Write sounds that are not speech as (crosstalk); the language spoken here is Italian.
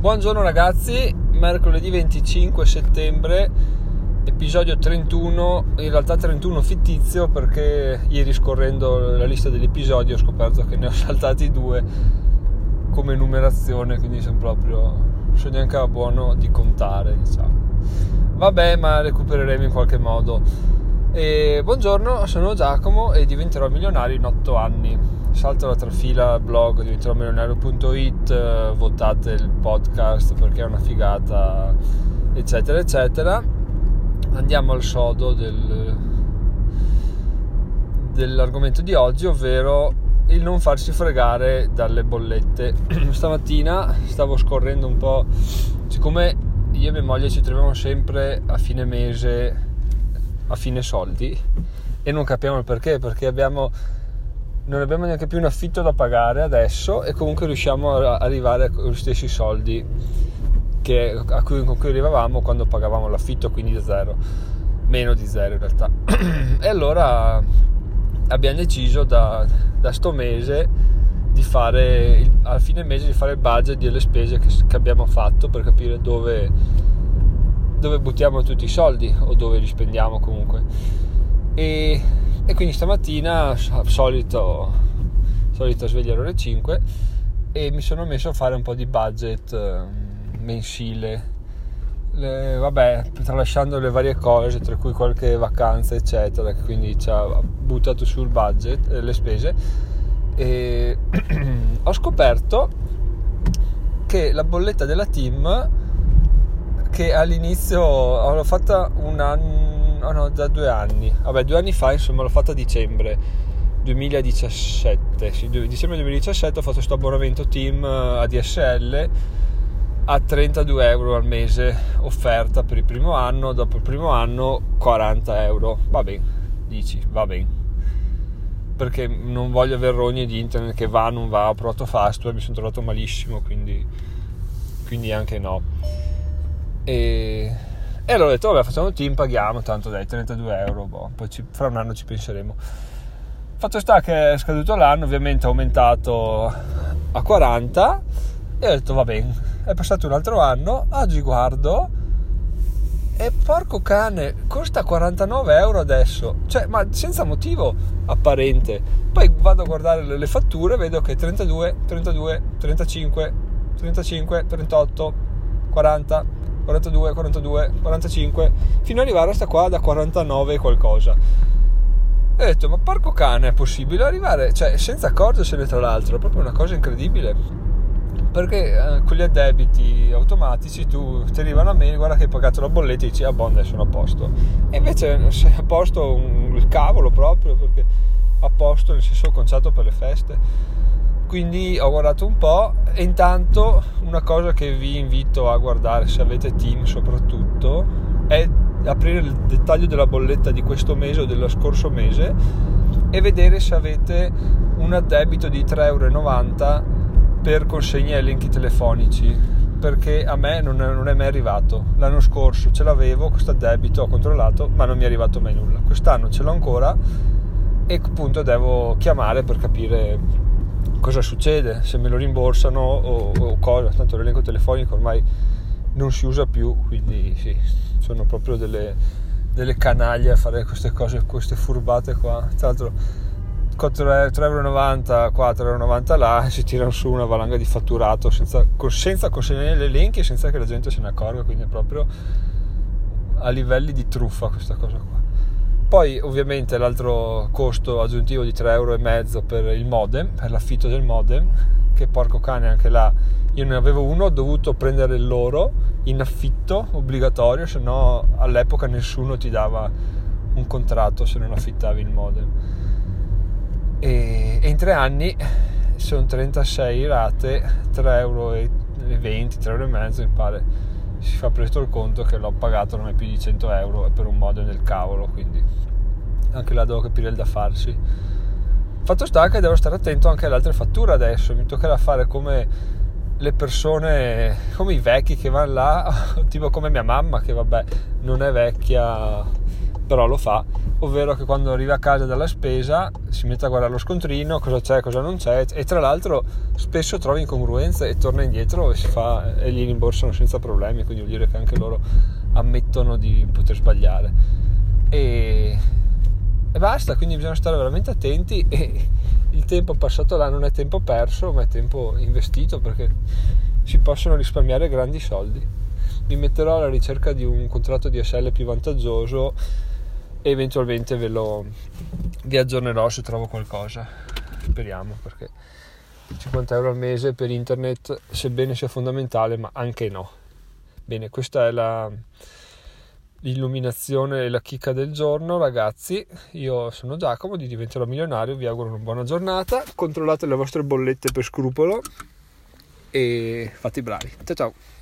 Buongiorno ragazzi, mercoledì 25 settembre, episodio 31, in realtà 31 fittizio perché ieri scorrendo la lista degli episodi ho scoperto che ne ho saltati due come numerazione, quindi sono proprio, non sono neanche buono di contare, diciamo. Vabbè, ma recupereremo in qualche modo. E buongiorno, sono Giacomo e diventerò milionario in 8 anni salto la trafila blog diventerò milionario.it votate il podcast perché è una figata eccetera eccetera. Andiamo al sodo del, dell'argomento di oggi ovvero il non farsi fregare dalle bollette. (clears throat) Stamattina stavo scorrendo un po' siccome io e mia moglie ci troviamo sempre a fine mese a fine soldi e non capiamo il perché perché abbiamo non abbiamo neanche più un affitto da pagare adesso e comunque riusciamo ad arrivare con gli stessi soldi che, a cui, con cui arrivavamo quando pagavamo l'affitto, quindi da zero, meno di zero in realtà. (clears throat) e allora abbiamo deciso da, da sto mese di fare, alla fine mese di fare il budget delle spese che, che abbiamo fatto per capire dove, dove buttiamo tutti i soldi o dove li spendiamo comunque. E e quindi stamattina, solito, solito sveglia alle ore 5, e mi sono messo a fare un po' di budget eh, mensile. Le, vabbè, tralasciando le varie cose, tra cui qualche vacanza, eccetera, che quindi ci ha buttato sul budget, eh, le spese, e (clears throat) ho scoperto che la bolletta della team che all'inizio l'ho fatta un anno no, no, da due anni. Vabbè, due anni fa, insomma, l'ho fatta a dicembre 2017. Sì, dicembre 2017 ho fatto questo abbonamento team eh, a DSL a 32 euro al mese offerta per il primo anno. Dopo il primo anno 40 euro. Va bene, dici, va bene. Perché non voglio avere rogne di internet che va, non va. Ho provato Fastweb, mi sono trovato malissimo, quindi, quindi anche no. E e allora ho detto, vabbè, facciamo il team, paghiamo, tanto dai, 32 euro, boh, poi ci, fra un anno ci penseremo. Fatto sta che è scaduto l'anno, ovviamente è aumentato a 40 e ho detto, va bene, è passato un altro anno, oggi guardo e porco cane, costa 49 euro adesso, cioè, ma senza motivo apparente. Poi vado a guardare le, le fatture, vedo che 32, 32, 35, 35, 38, 40 42, 42, 45, fino ad arrivare a sta qua da 49 qualcosa. E ho detto, ma porco cane, è possibile arrivare, cioè senza accorgersene tra l'altro, è proprio una cosa incredibile. Perché eh, con gli addebiti automatici tu ti arrivano a me, guarda che hai pagato la bolletta e dici, ah boh, sono a posto. E invece sei a posto un, il cavolo proprio, perché a posto nel senso conciato per le feste quindi ho guardato un po' e intanto una cosa che vi invito a guardare se avete team soprattutto è aprire il dettaglio della bolletta di questo mese o dello scorso mese e vedere se avete un addebito di 3,90 euro per consegne e elenchi telefonici perché a me non è, non è, mai arrivato. L'anno scorso ce l'avevo questo addebito ho controllato ma non mi è arrivato mai nulla. Quest'anno ce l'ho ancora e appunto devo chiamare per capire cosa succede, se me lo rimborsano o, o cosa, tanto l'elenco telefonico ormai non si usa più, quindi sì, sono proprio delle, delle canaglie a fare queste cose, queste furbate qua. Tra l'altro 3,90 euro qua, 3,90 euro là (laughs) si tirano su una valanga di fatturato senza, senza consegnare gli elenchi e senza che la gente se ne accorga, quindi è proprio a livelli di truffa questa cosa qua. Poi ovviamente l'altro costo aggiuntivo di 3,5 euro per il modem, per l'affitto del modem, che porco cane anche là, io ne avevo uno, ho dovuto prendere loro in affitto obbligatorio, se no all'epoca nessuno ti dava un contratto se non affittavi il modem. E, e in tre anni sono 36 rate, 3,20 euro, 3,5 euro mi pare si fa presto il conto che l'ho pagato non è più di 100 euro per un modem del cavolo quindi anche là devo capire il da farsi. Fatto sta che devo stare attento anche alle altre fatture adesso mi toccherà fare come le persone come i vecchi che vanno là (laughs) tipo come mia mamma che vabbè non è vecchia però lo fa, ovvero che quando arriva a casa dalla spesa si mette a guardare lo scontrino, cosa c'è, cosa non c'è e tra l'altro spesso trova incongruenze e torna indietro e, fa, e gli rimborsano senza problemi, quindi vuol dire che anche loro ammettono di poter sbagliare. E, e basta, quindi bisogna stare veramente attenti (laughs) e il tempo passato là non è tempo perso, ma è tempo investito perché si possono risparmiare grandi soldi. Mi metterò alla ricerca di un contratto DSL più vantaggioso eventualmente ve lo vi aggiornerò se trovo qualcosa. Speriamo perché 50 euro al mese per internet, sebbene sia fondamentale, ma anche no. Bene, questa è la, l'illuminazione e la chicca del giorno, ragazzi. Io sono Giacomo di Diventerò Milionario, vi auguro una buona giornata. Controllate le vostre bollette per scrupolo e fate i bravi. Ciao ciao.